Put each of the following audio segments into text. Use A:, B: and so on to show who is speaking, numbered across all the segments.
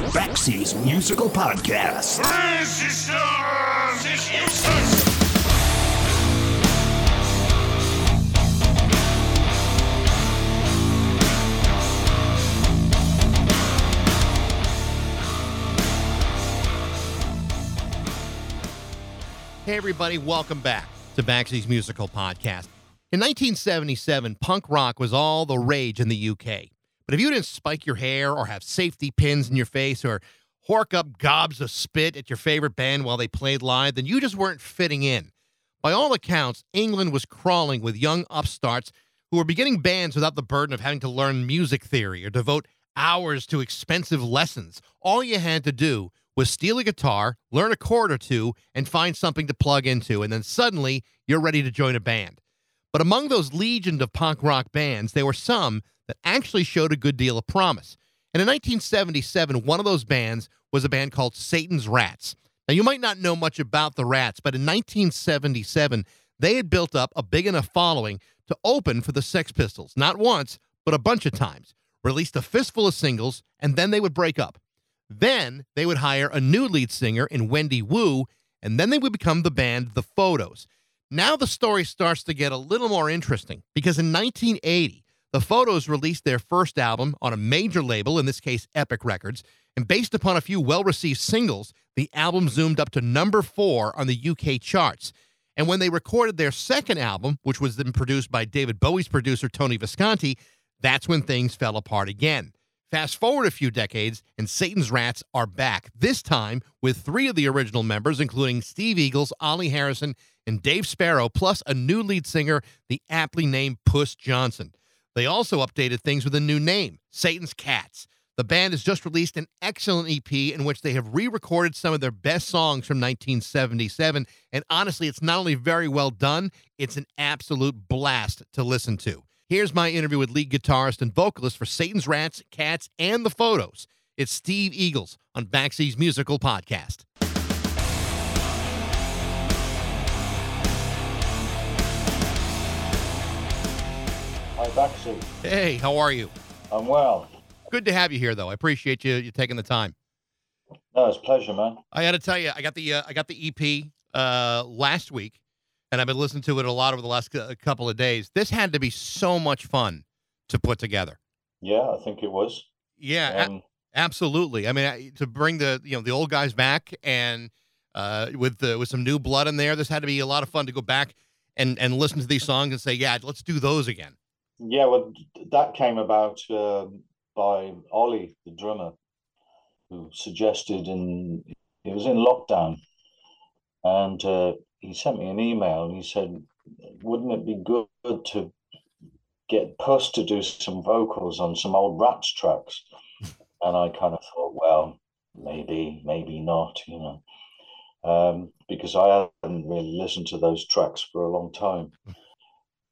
A: It's Baxi's musical podcast.
B: Resistance is useless!
C: Hey, everybody, welcome back to Baxi's Musical Podcast. In 1977, punk rock was all the rage in the UK. But if you didn't spike your hair or have safety pins in your face or hork up gobs of spit at your favorite band while they played live, then you just weren't fitting in. By all accounts, England was crawling with young upstarts who were beginning bands without the burden of having to learn music theory or devote hours to expensive lessons. All you had to do was steal a guitar, learn a chord or two, and find something to plug into, and then suddenly you're ready to join a band. But among those legion of punk rock bands, there were some that actually showed a good deal of promise. And in 1977, one of those bands was a band called Satan's Rats. Now, you might not know much about the Rats, but in 1977, they had built up a big enough following to open for the Sex Pistols, not once, but a bunch of times, released a fistful of singles, and then they would break up. Then they would hire a new lead singer in Wendy Wu, and then they would become the band The Photos. Now the story starts to get a little more interesting because in 1980, The Photos released their first album on a major label, in this case Epic Records, and based upon a few well received singles, the album zoomed up to number four on the UK charts. And when they recorded their second album, which was then produced by David Bowie's producer Tony Visconti, that's when things fell apart again. Fast forward a few decades, and Satan's Rats are back, this time with three of the original members, including Steve Eagles, Ollie Harrison, and Dave Sparrow, plus a new lead singer, the aptly named Puss Johnson. They also updated things with a new name, Satan's Cats. The band has just released an excellent EP in which they have re recorded some of their best songs from 1977. And honestly, it's not only very well done, it's an absolute blast to listen to. Here's my interview with lead guitarist and vocalist for Satan's Rats, Cats, and the Photos. It's Steve Eagles on Baxi's Musical Podcast.
D: Hi, Baxi.
C: Hey, how are you?
D: I'm well.
C: Good to have you here, though. I appreciate you you taking the time.
D: No, it's a pleasure, man.
C: I got to tell you, I got the uh, I got the EP uh, last week, and I've been listening to it a lot over the last cou- couple of days. This had to be so much fun to put together.
D: Yeah, I think it was.
C: Yeah, a-
D: Um,
C: absolutely. I mean, I- to bring the you know the old guys back and uh, with the with some new blood in there, this had to be a lot of fun to go back and and listen to these songs and say, yeah, let's do those again.
D: Yeah, well, that came about um, by Ollie, the drummer, who suggested, and it was in lockdown, and uh, he sent me an email and he said, "Wouldn't it be good to get Puss to do some vocals on some old Rats tracks?" And I kind of thought, well, maybe, maybe not, you know. um, because I hadn't really listened to those tracks for a long time.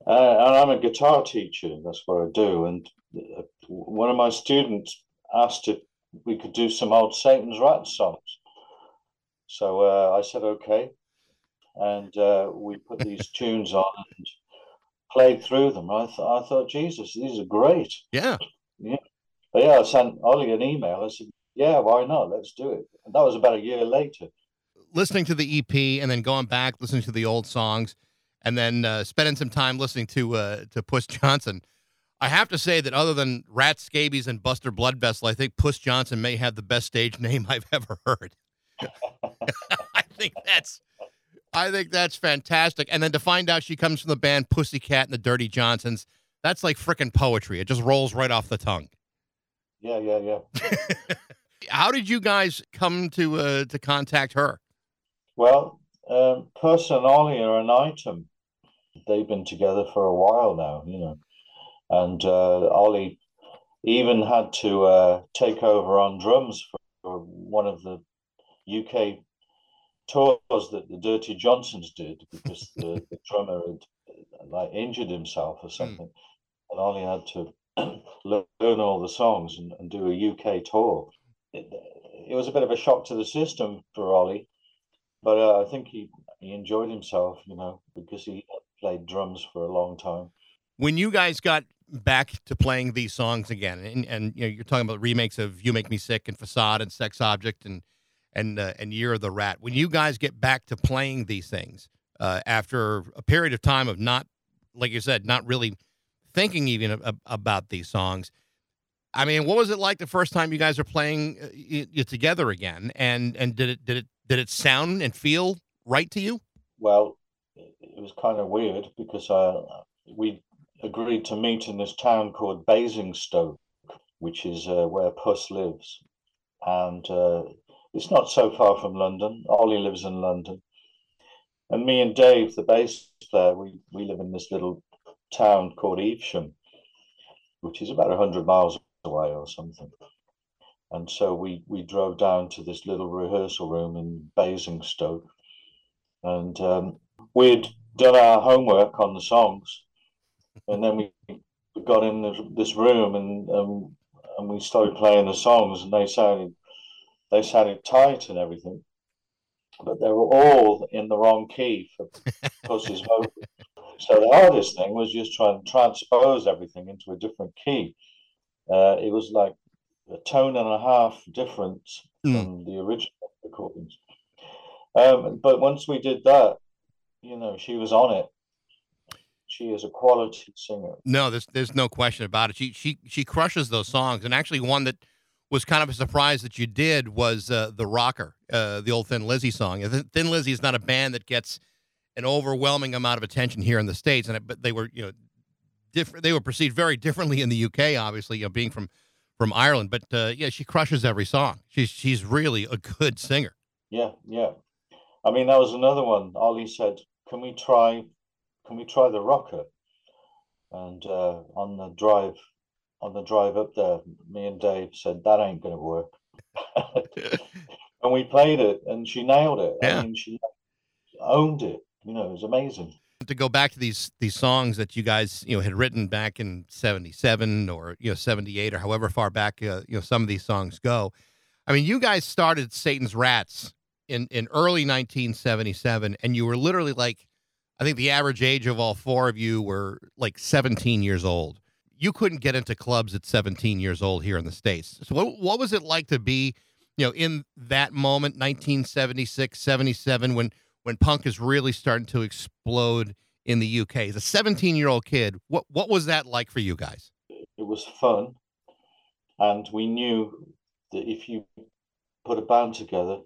D: Uh, and I'm a guitar teacher, that's what I do. And uh, one of my students asked if we could do some old Satan's Rat songs. So uh, I said, okay. And uh, we put these tunes on and played through them. I, th- I thought, Jesus, these are great.
C: Yeah,
D: But yeah, I sent Ollie an email. I said, yeah, why not? Let's do it. And that was about a year later.
C: listening to the EP and then going back listening to the old songs, and then uh, spending some time listening to uh, to Puss Johnson. I have to say that other than Rat Scabies and Buster Bloodvessel, I think Puss Johnson may have the best stage name I've ever heard. I think that's I think that's fantastic. And then to find out she comes from the band Pussycat and the Dirty Johnsons, that's like frickin' poetry. It just rolls right off the tongue.
D: Yeah, yeah, yeah.
C: How did you guys come to uh, to contact her?
D: Well, um, Puss and Ollie are an item. They've been together for a while now, you know. And uh, Ollie even had to uh, take over on drums for, one of the UK tours that the Dirty Johnsons did because the, the drummer had like injured himself or something. And Ollie had to learn all the songs and, and do a UK tour. It, it was a bit of a shock to the system for Ollie but uh, I think he he enjoyed himself, you know, because he played drums for a long time.
C: when you guys got back to playing these songs again, and, and you know, you're talking about remakes of "You Make Me Sick" and "Facade" and "Sex Object" and and uh, and "Year of the Rat." When you guys get back to playing these things uh, after a period of time of not, like you said, not really thinking even a- about these songs. I mean, what was it like the first time you guys were playing uh, together again? And and did it did it did it sound and feel right to you?
D: Well, it was kind of weird because uh, we agreed to meet in this town called Basingstoke, which is uh, where Puss lives, and uh, it's not so far from London. Ollie lives in London, and me and Dave, the bass player, we we live in this little town called Evesham, which is about hundred miles away or something. And so we we drove down to this little rehearsal room in Basingstoke, and um, we'd done our homework on the songs, and then we got in this room and um, and we started playing the songs, and they sounded they sounded tight and everything, but they were all in the wrong key for Puss's vocal. So the hardest thing was just trying to transpose everything into a different key. Uh, it was like a tone and a half difference
C: Mm.
D: from the original recordings. Um, but once we did that, you know, she was on it. She is a quality singer.
C: No, there's there's no question about it. She she she crushes those songs, and actually one that was kind of a surprise that you did was uh, the rocker, uh, the old Thin Lizzy song. Thin Lizzy is not a band that gets an overwhelming amount of attention here in the states, and it, but they were you know different. They were perceived very differently in the UK, obviously, you know, being from from Ireland. But uh, yeah, she crushes every song. She's she's really a good singer.
D: Yeah, yeah. I mean, that was another one. Ollie said, "Can we try? Can we try the rocker?" And uh, on the drive, on the drive up there, me and Dave said that ain't gonna work. and we played it, and she nailed it.
C: Yeah.
D: I mean, she owned it. You know, it was amazing.
C: to go back to these these songs that you guys you know had written back in 77 or you know 78 or however far back uh, you know some of these songs go i mean you guys started satan's rats in in early 1977 and you were literally like i think the average age of all four of you were like 17 years old you couldn't get into clubs at 17 years old here in the states so what, what was it like to be you know in that moment 1976 77 when when punk is really starting to explode in the UK. As a 17 year old kid, what what was that like for you guys?
D: It was fun, and we knew that if you put a band together,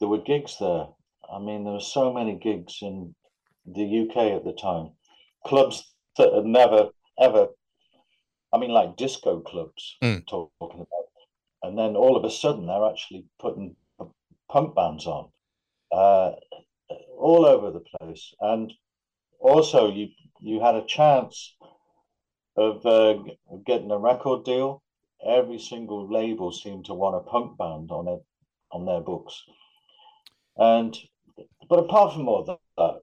D: there were gigs there. I mean, there were so many gigs in the UK at the time, clubs that had never ever. I mean, like disco clubs.
C: Mm.
D: Talking about, and then all of a sudden they're actually putting punk bands on, uh, all over the place, and also you you had a chance of uh, getting a record deal. Every single label seemed to want a punk band on it on their books, and but apart from all that,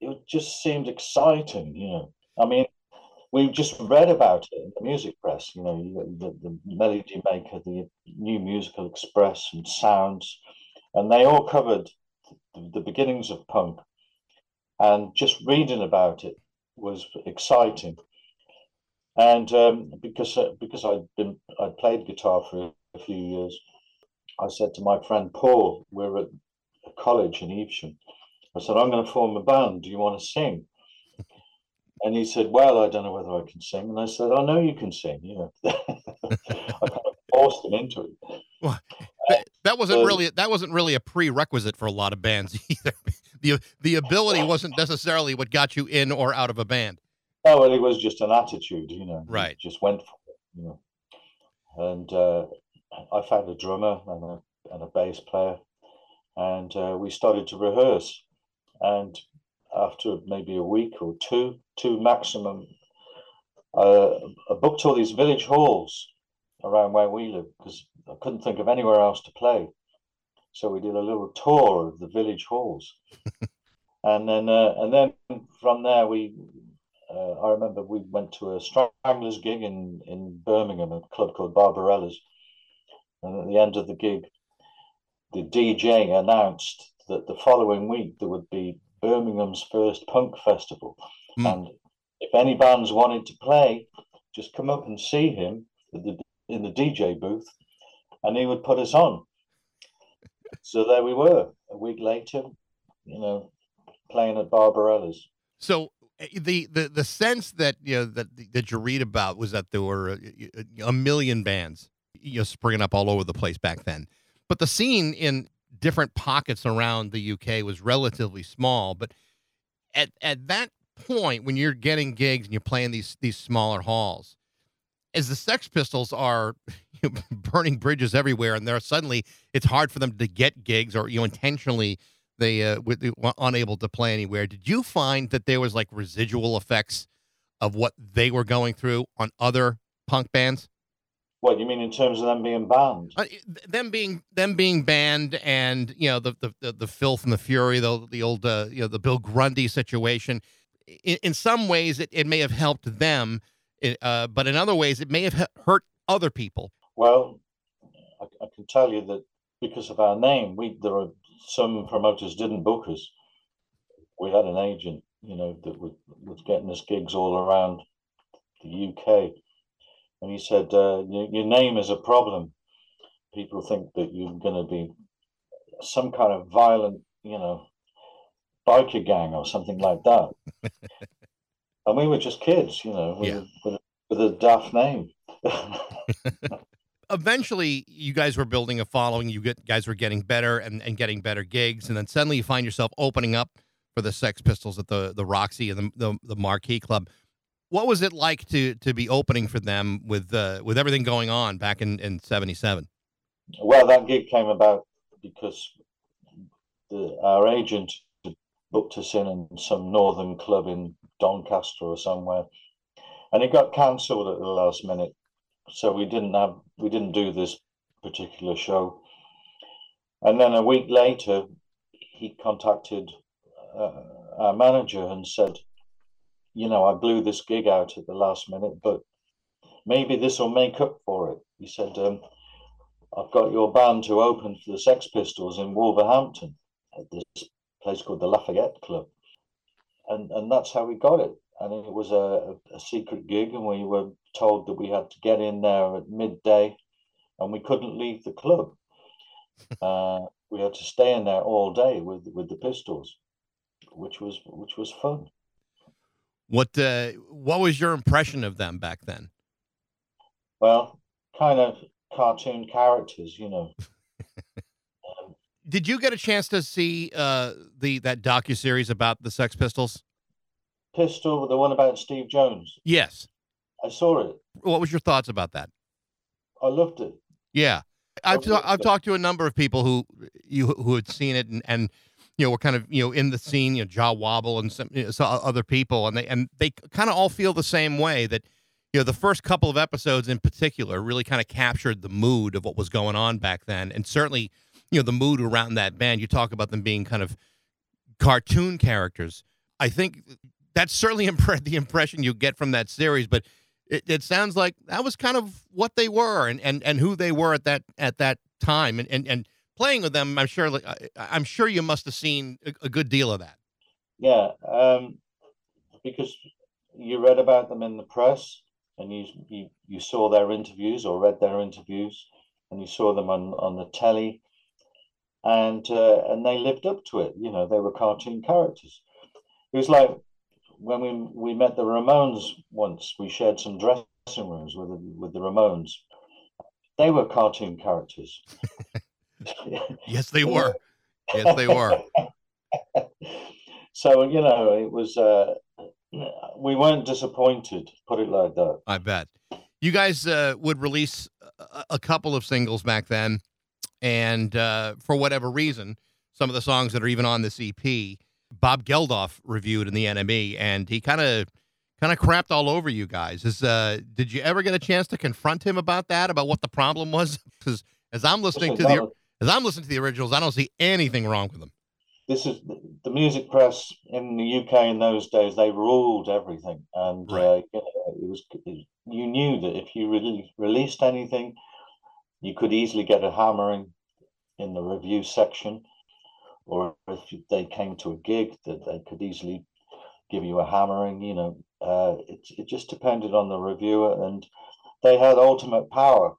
D: it just seemed exciting. You know, I mean, we just read about it in the music press. You know, the, the Melody Maker, the New Musical Express, and Sounds, and they all covered the, the beginnings of punk. And just reading about it was exciting. And um, because uh, because I'd been I'd played guitar for a few years, I said to my friend Paul, we're at college in Evesham. I said, I'm going to form a band. Do you want to sing? And he said, Well, I don't know whether I can sing. And I said, I know you can sing. You know, I kind of forced him into it.
C: That, that wasn't
D: Uh,
C: really that wasn't really a prerequisite for a lot of bands either. the The ability wasn't necessarily what got you in or out of a band.
D: No, well, it was just an attitude, you know. you
C: Right.
D: Just went for it, you know. And uh, I found a drummer and a, and a bass player, and uh, we started to rehearse. And after maybe a week or two, two maximum, uh, I booked all these village halls around where we live because I couldn't think of anywhere else to play. So we did a little tour of the village halls, and then uh, and then from there we uh, I remember we went to a Stranglers gig in, in Birmingham, a club called Barbarella's. And at the end of the gig, the DJ announced that the following week there would be Birmingham's first punk festival.
C: Mm.
D: And if any bands wanted to play, just come up and see him the, in the DJ booth, and he would put us on. so there we were. A week later, you know, playing at Barbarella's.
C: So eh, the the the sense that you know that that you read about was that there were a, a million bands you know springing up all over the place back then, but the scene in different pockets around the UK was relatively small. But at at that point, when you're getting gigs and you're playing these these smaller halls, as the Sex Pistols are you know, burning bridges everywhere, and they're suddenly it's hard for them to get gigs, or you know intentionally they uh, were unable to play anywhere. Did you find that there was like residual effects of what they were going through on other punk bands?
D: What you mean in terms of them being banned?
C: Uh, them being them being banned, and you know the the the, the filth and the fury, the the old uh, you know the Bill Grundy situation. In, in some ways, it, it may have helped them, uh, but in other ways, it may have hurt other people.
D: Well, I, I can tell you that because of our name, we there are some promoters didn't book us. We had an agent, you know, that was, was getting us gigs all around the UK. And he said, uh, your, your name is a problem. People think that you're going to be some kind of violent, you know, biker gang or something like that. and we were just kids, you know, with, yeah. with, with a daft name.
C: eventually you guys were building a following. You get, guys were getting better and, and getting better gigs, and then suddenly you find yourself opening up for the Sex Pistols at the the Roxy and the the, the Marquee Club. What was it like to to be opening for them with uh, with everything going on back in in '77?
D: Well, that gig came about because the, our agent booked us in in some northern club in Doncaster or somewhere, and it got cancelled at the last minute so we didn't have we didn't do this particular show. And then a week later, he contacted uh, our manager and said, "You know, I blew this gig out at the last minute, but maybe this will make up for it." He said, um, "I've got your band to open for the Sex Pistols in Wolverhampton at this place called the Lafayette Club." And, and that's how we got it and it was a, a secret gig, and we were told that we had to get in there at midday, and we couldn't leave the club. uh, we had to stay in there all day with with the Pistols, which was which was fun.
C: What uh, what was your impression of them back then?
D: Well, kind of cartoon characters, you know.
C: um, Did you get a chance to see uh, the that docu series about the Sex Pistols?
D: Pistol, the one about Steve Jones.
C: Yes.
D: I saw it.
C: What was your thoughts about that?
D: I loved it.
C: Yeah. I've, t- I've talked to a number of people who you who had seen it and, and you know were kind of you know in the scene you know Jah Wobble and some, you know, other people and they and they kind of all feel the same way that you know the first couple of episodes in particular really kind of captured the mood of what was going on back then and certainly you know the mood around that band you talk about them being kind of cartoon characters I think that's certainly impre- the impression you get from that series. But it, it, sounds like that was kind of what they were and, and, and who they were at that at that time. And, and, and playing with them, I'm sure I'm sure you must have seen a, good deal of that.
D: Yeah, um, because you read about them in the press and you, you you saw their interviews or read their interviews and you saw them on on the telly and uh, and they lived up to it you know they were cartoon characters it was like when we we met the Ramones once, we shared some dressing rooms with the, with the Ramones. They were cartoon characters.
C: yes, they were. Yes, they were.
D: so you know, it was. Uh, we weren't disappointed. Put it like that.
C: I bet. You guys uh, would release a, a, couple of singles back then, and uh, for whatever reason, some of the songs that are even on this EP Bob Geldof reviewed in the NME, and he kind of kind of crapped all over you guys. Is uh, did you ever get a chance to confront him about that? About what the problem was? Because as I'm listening to the as I'm listening to the originals, I don't see anything wrong with them.
D: This is the music press in the UK in those days. They ruled everything, and right. uh, you know, it was you knew that if you really released anything, you could easily get a hammering in the review section or if they came to a gig that they could easily give you a hammering. You know, uh, it it just depended on the reviewer, and they had ultimate power.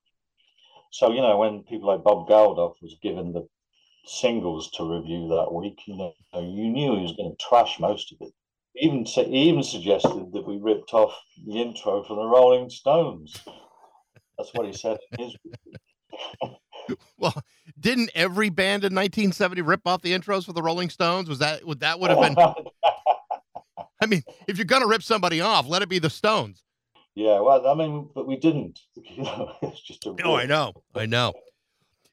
D: So you know, when people like Bob Geldof was given the singles to review that week, you know, you knew he was going to trash most of it. Even he even suggested that we ripped off the intro from the Rolling Stones. That's what he said in his review.
C: well, didn't every band in 1970 rip off the intros for the Rolling Stones? Was that would that would have been? I mean, if you're gonna rip somebody off, let it be the Stones.
D: Yeah, well, I mean, but we didn't. You know, it's just a
C: Oh, I know, I know.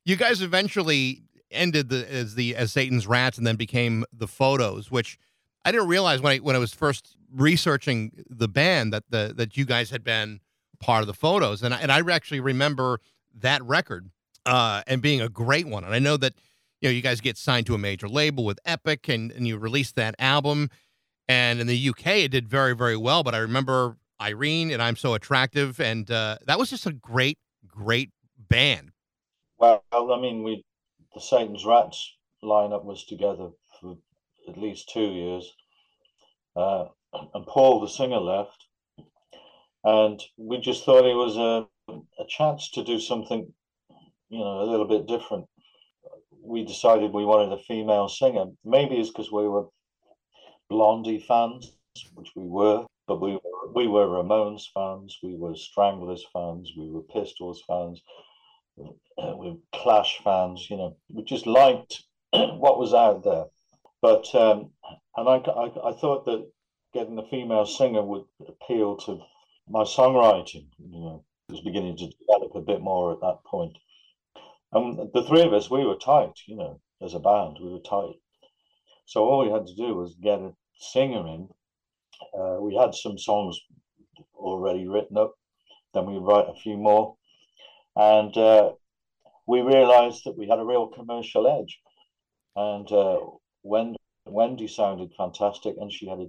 C: You guys eventually ended the as the as Satan's Rats and then became the Photos, which I didn't realize when I when I was first researching the band that the that you guys had been part of the Photos, and I, and I actually remember that record uh, and being a great one. And I know that you know you guys get signed to a major label with Epic, and and you released that album. And in the UK, it did very very well. But I remember Irene and I'm so attractive, and uh, that was just a great great band.
D: Well, I mean, we the Satan's Rats lineup was together for at least two years, uh, and Paul, the singer, left, and we just thought it was a a chance to do something, you know, a little bit different. We decided we wanted a female singer. Maybe it's because we were Blondie fans, which we were, but we were, we were Ramones fans, we were Stranglers fans, we were Pistols fans uh, we were Clash fans, you know, we just liked what was out there. But um, and I, I, I thought that getting a female singer would appeal to my songwriting. You know, it was beginning to develop a bit more at that point. And the three of us, we were tight. You know, as a band, we were tight. So all we had to do was get a singer in. Uh, we had some songs already written up. Then we write a few more and uh, we realized that we had a real commercial edge. And uh, Wendy, Wendy sounded fantastic, and she had a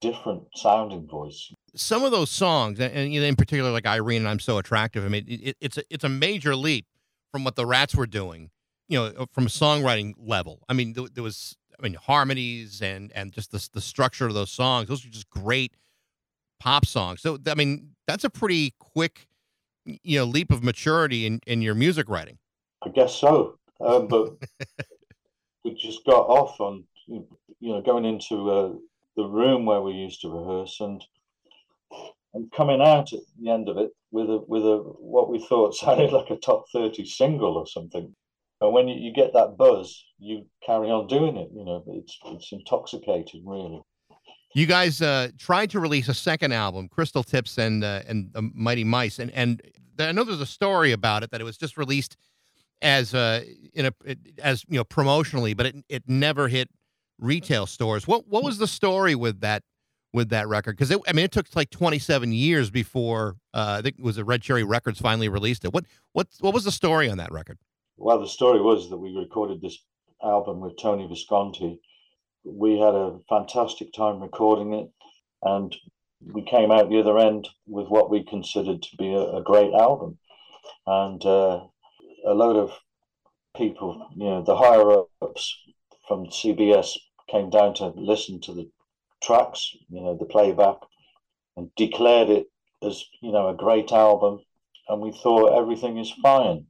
D: different sounding voice.
C: some of those songs, and, in particular, like Irene and I'm so attractive. I mean, it, it's a it's a major leap from what the Rats were doing, you know, from a songwriting level. I mean, there, there was, I mean, harmonies and and just the the structure of those songs. Those are just great pop songs. So, I mean, that's a pretty quick, you know, leap of maturity in in your music writing.
D: I guess so. Um, but we just got off on, you know, going into uh, the room where we used to rehearse and and coming out at the end of it with a with a what we thought sounded like a top 30 single or something. And when you, get that buzz, you carry on doing it. You know, it's it's intoxicating, really.
C: You guys uh, tried to release a second album, Crystal Tips and uh, and the Mighty Mice, and and I know there's a story about it that it was just released as uh, in a as you know promotionally, but it it never hit retail stores. What what was the story with that with that record? Because I mean, it took like 27 years before uh, I think it was a Red Cherry Records finally released it. What what what was the story on that record?
D: Well, the story was that we recorded this album with Tony Visconti. We had a fantastic time recording it, and we came out the other end with what we considered to be a, a great album. And uh, a load of people, you know, the higher ups from CBS came down to listen to the tracks, you know, the playback, and declared it as, you know, a great album. And we thought everything is fine.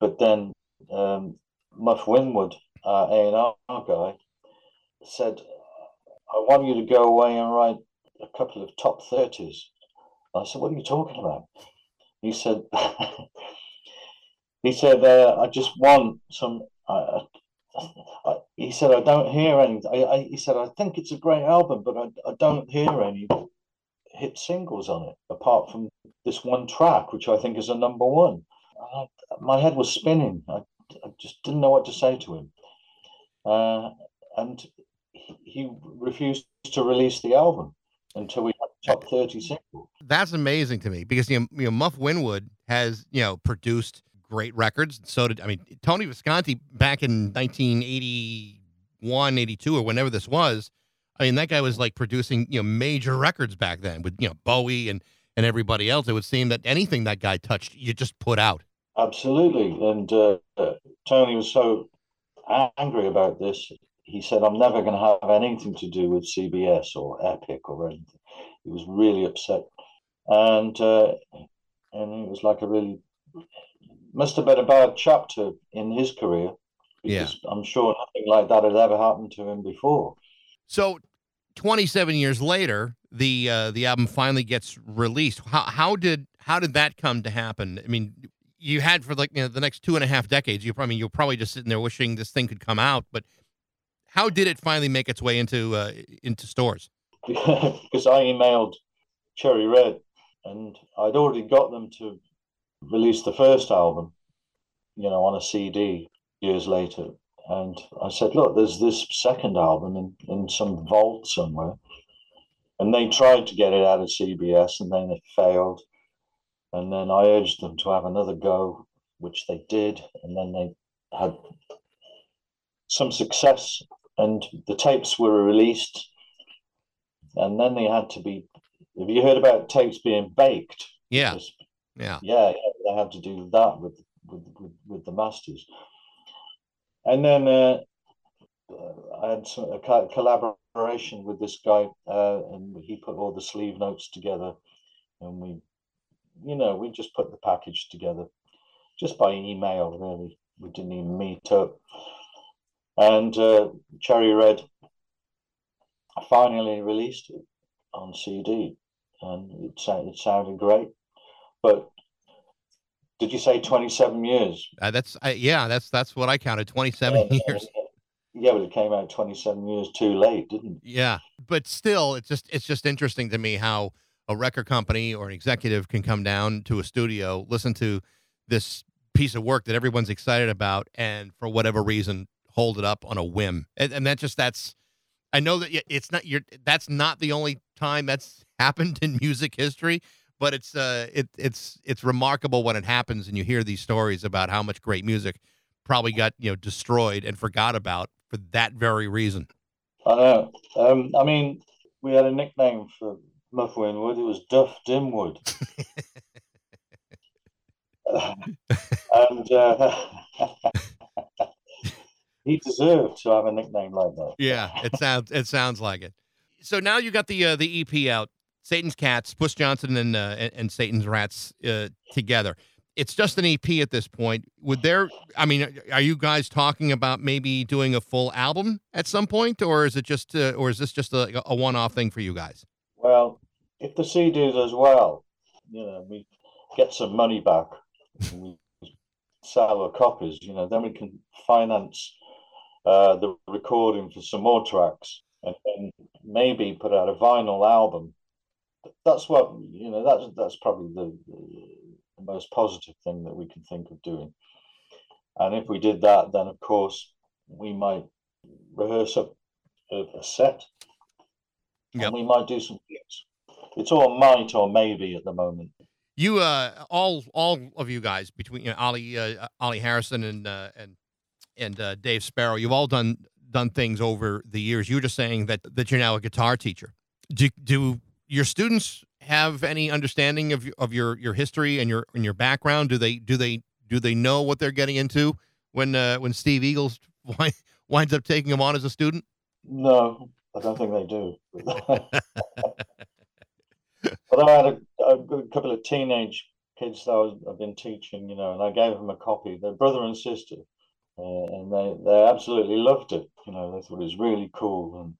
D: But then um, Muff Winwood, our A&R guy, said, I want you to go away and write a couple of top 30s. I said, what are you talking about? He said, he said, uh, I just want some, uh, I, he said, I don't hear any. I, I, he said, I think it's a great album, but I, I don't hear any hit singles on it, apart from this one track, which I think is a number one. I, my head was spinning. I, I just didn't know what to say to him. Uh, and he, he refused to release the album until we had the top 30 single.
C: That's amazing to me because you know, you know Muff Winwood has you know produced great records. So did I mean Tony Visconti back in 1981, 82 or whenever this was. I mean that guy was like producing you know major records back then with you know Bowie and and everybody else. It would seem that anything that guy touched, you just put out.
D: Absolutely. And uh, Tony was so angry about this. he said, I'm never going to have anything to do with CBS or Epic or anything. He was really upset. And, uh, and it was like a really, must have been a bad chapter in his career.
C: Yeah.
D: I'm sure nothing like that had ever happened to him before.
C: So, 27 years later, the uh, the album finally gets released. How how did how did that come to happen? I mean, you had for like you know, the next two and a half decades. You probably you're probably just sitting there wishing this thing could come out. But how did it finally make its way into uh, into stores?
D: because I emailed Cherry Red, and I'd already got them to release the first album, you know, on a CD years later. And I said, look, there's this second album in, in some vault somewhere. And they tried to get it out of CBS and then it failed. And then I urged them to have another go, which they did. And then they had some success and the tapes were released. And then they had to be, have you heard about tapes being baked?
C: Yeah. Yeah,
D: yeah, they had to do that with with, with, with the masters. And then uh, uh, I had some, a collaboration with this guy, uh, and he put all the sleeve notes together, and we, you know, we just put the package together, just by email. Really, we didn't even meet up. And uh, Cherry Red finally released it on CD, and it, sound, it sounded great. But did you say 27 years?
C: Uh, that's uh, yeah. That's that's what I counted. 27
D: Yeah,
C: years.
D: Yeah, but it came out 27 years too late, didn't it?
C: Yeah, but still, it's just it's just interesting to me how a record company or an executive can come down to a studio, listen to this piece of work that everyone's excited about, and for whatever reason, hold it up on a whim. And, and that just that's I know that it's not your that's not the only time that's happened in music history, but it's uh it it's it's remarkable when it happens, and you hear these stories about how much great music probably got you know destroyed and forgot about for that very reason.
D: I know. Um, I mean, we had a nickname for Muff Winwood. It was Duff Dimwood. and uh, he deserved to have a nickname like that.
C: Yeah, it sounds it sounds like it. So now you got the uh, the EP out, Satan's Cats, Puss Johnson and uh, and, and Satan's Rats uh, together. It's just an EP at this point. Would there? I mean, are you guys talking about maybe doing a full album at some point, or is it just uh, or is this just a, a one off thing for you guys?
D: Well, if the CD does well, you know, we get some money back, and we sell our copies, you know, then we can finance uh, the recording for some more tracks and then maybe put out a vinyl album. That's what, you know, that's, that's probably the, the most positive thing that we can think of doing. And if we did that, then of course we might rehearse a, a, set
C: Yep.
D: and we might do some. It's all might or maybe at the moment.
C: You uh, all all of you guys between you know, Ollie uh, Ollie Harrison and uh, and and uh, Dave Sparrow, you've all done done things over the years. You were just saying that that you're now a guitar teacher. Do do your students have any understanding of of your your history and your and your background? Do they do they do they know what they're getting into when uh, when Steve Eagles winds up taking them on as a student?
D: No, I don't think they do. Although I had a, a good couple of teenage kids that I was, I've been teaching, you know, and I gave them a copy. They're brother and sister, uh, and they they absolutely loved it. You know, they thought it was really cool. And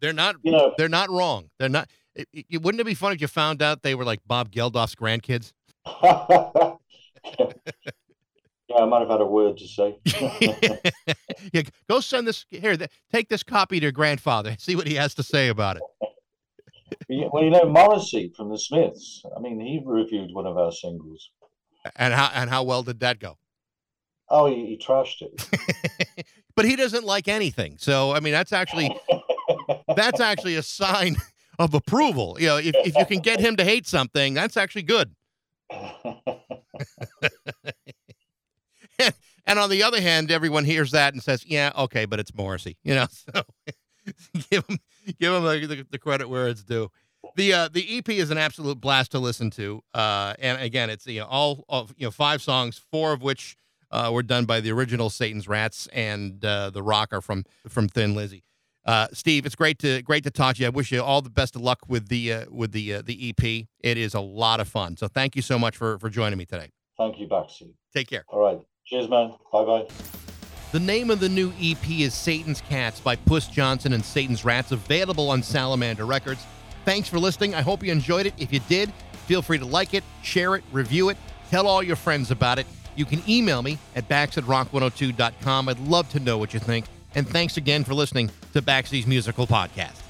C: They're not
D: you know,
C: they're not wrong. They're not. It, it, wouldn't it be fun if you found out they were like Bob Geldof's grandkids?
D: yeah, I might have had a word to say.
C: yeah, go send this here. th- Take this copy to your grandfather. See what he has to say about it.
D: Yeah, well, you know, Morrissey from the Smiths. I mean, he reviewed one of our singles.
C: And how and how well did that go?
D: Oh, he, he trashed it.
C: but he doesn't like anything. So I mean, that's actually that's actually a sign of approval. You know, if if you can get him to hate something, that's actually good. And on the other hand, everyone hears that and says, "Yeah, okay, but it's Morrissey." You know, so give him give him the, the, the credit where it's due. The uh, the EP is an absolute blast to listen to, uh, and again, it's you know all of you know five songs, four of which uh, were done by the original Satan's Rats and uh, the Rocker from from Thin Lizzy. Uh, Steve, it's great to great to talk to you. I wish you all the best of luck with the uh, with the uh, the EP. It is a lot of fun. So thank you so much for for joining me today.
D: Thank you, Baxi.
C: Take care.
D: All right. Cheers, man. Bye bye.
C: The name of the new EP is Satan's Cats by Puss Johnson and Satan's Rats, available on Salamander Records. Thanks for listening. I hope you enjoyed it. If you did, feel free to like it, share it, review it, tell all your friends about it. You can email me at bax at rock102.com. I'd love to know what you think. And thanks again for listening to Baxi's Musical Podcast.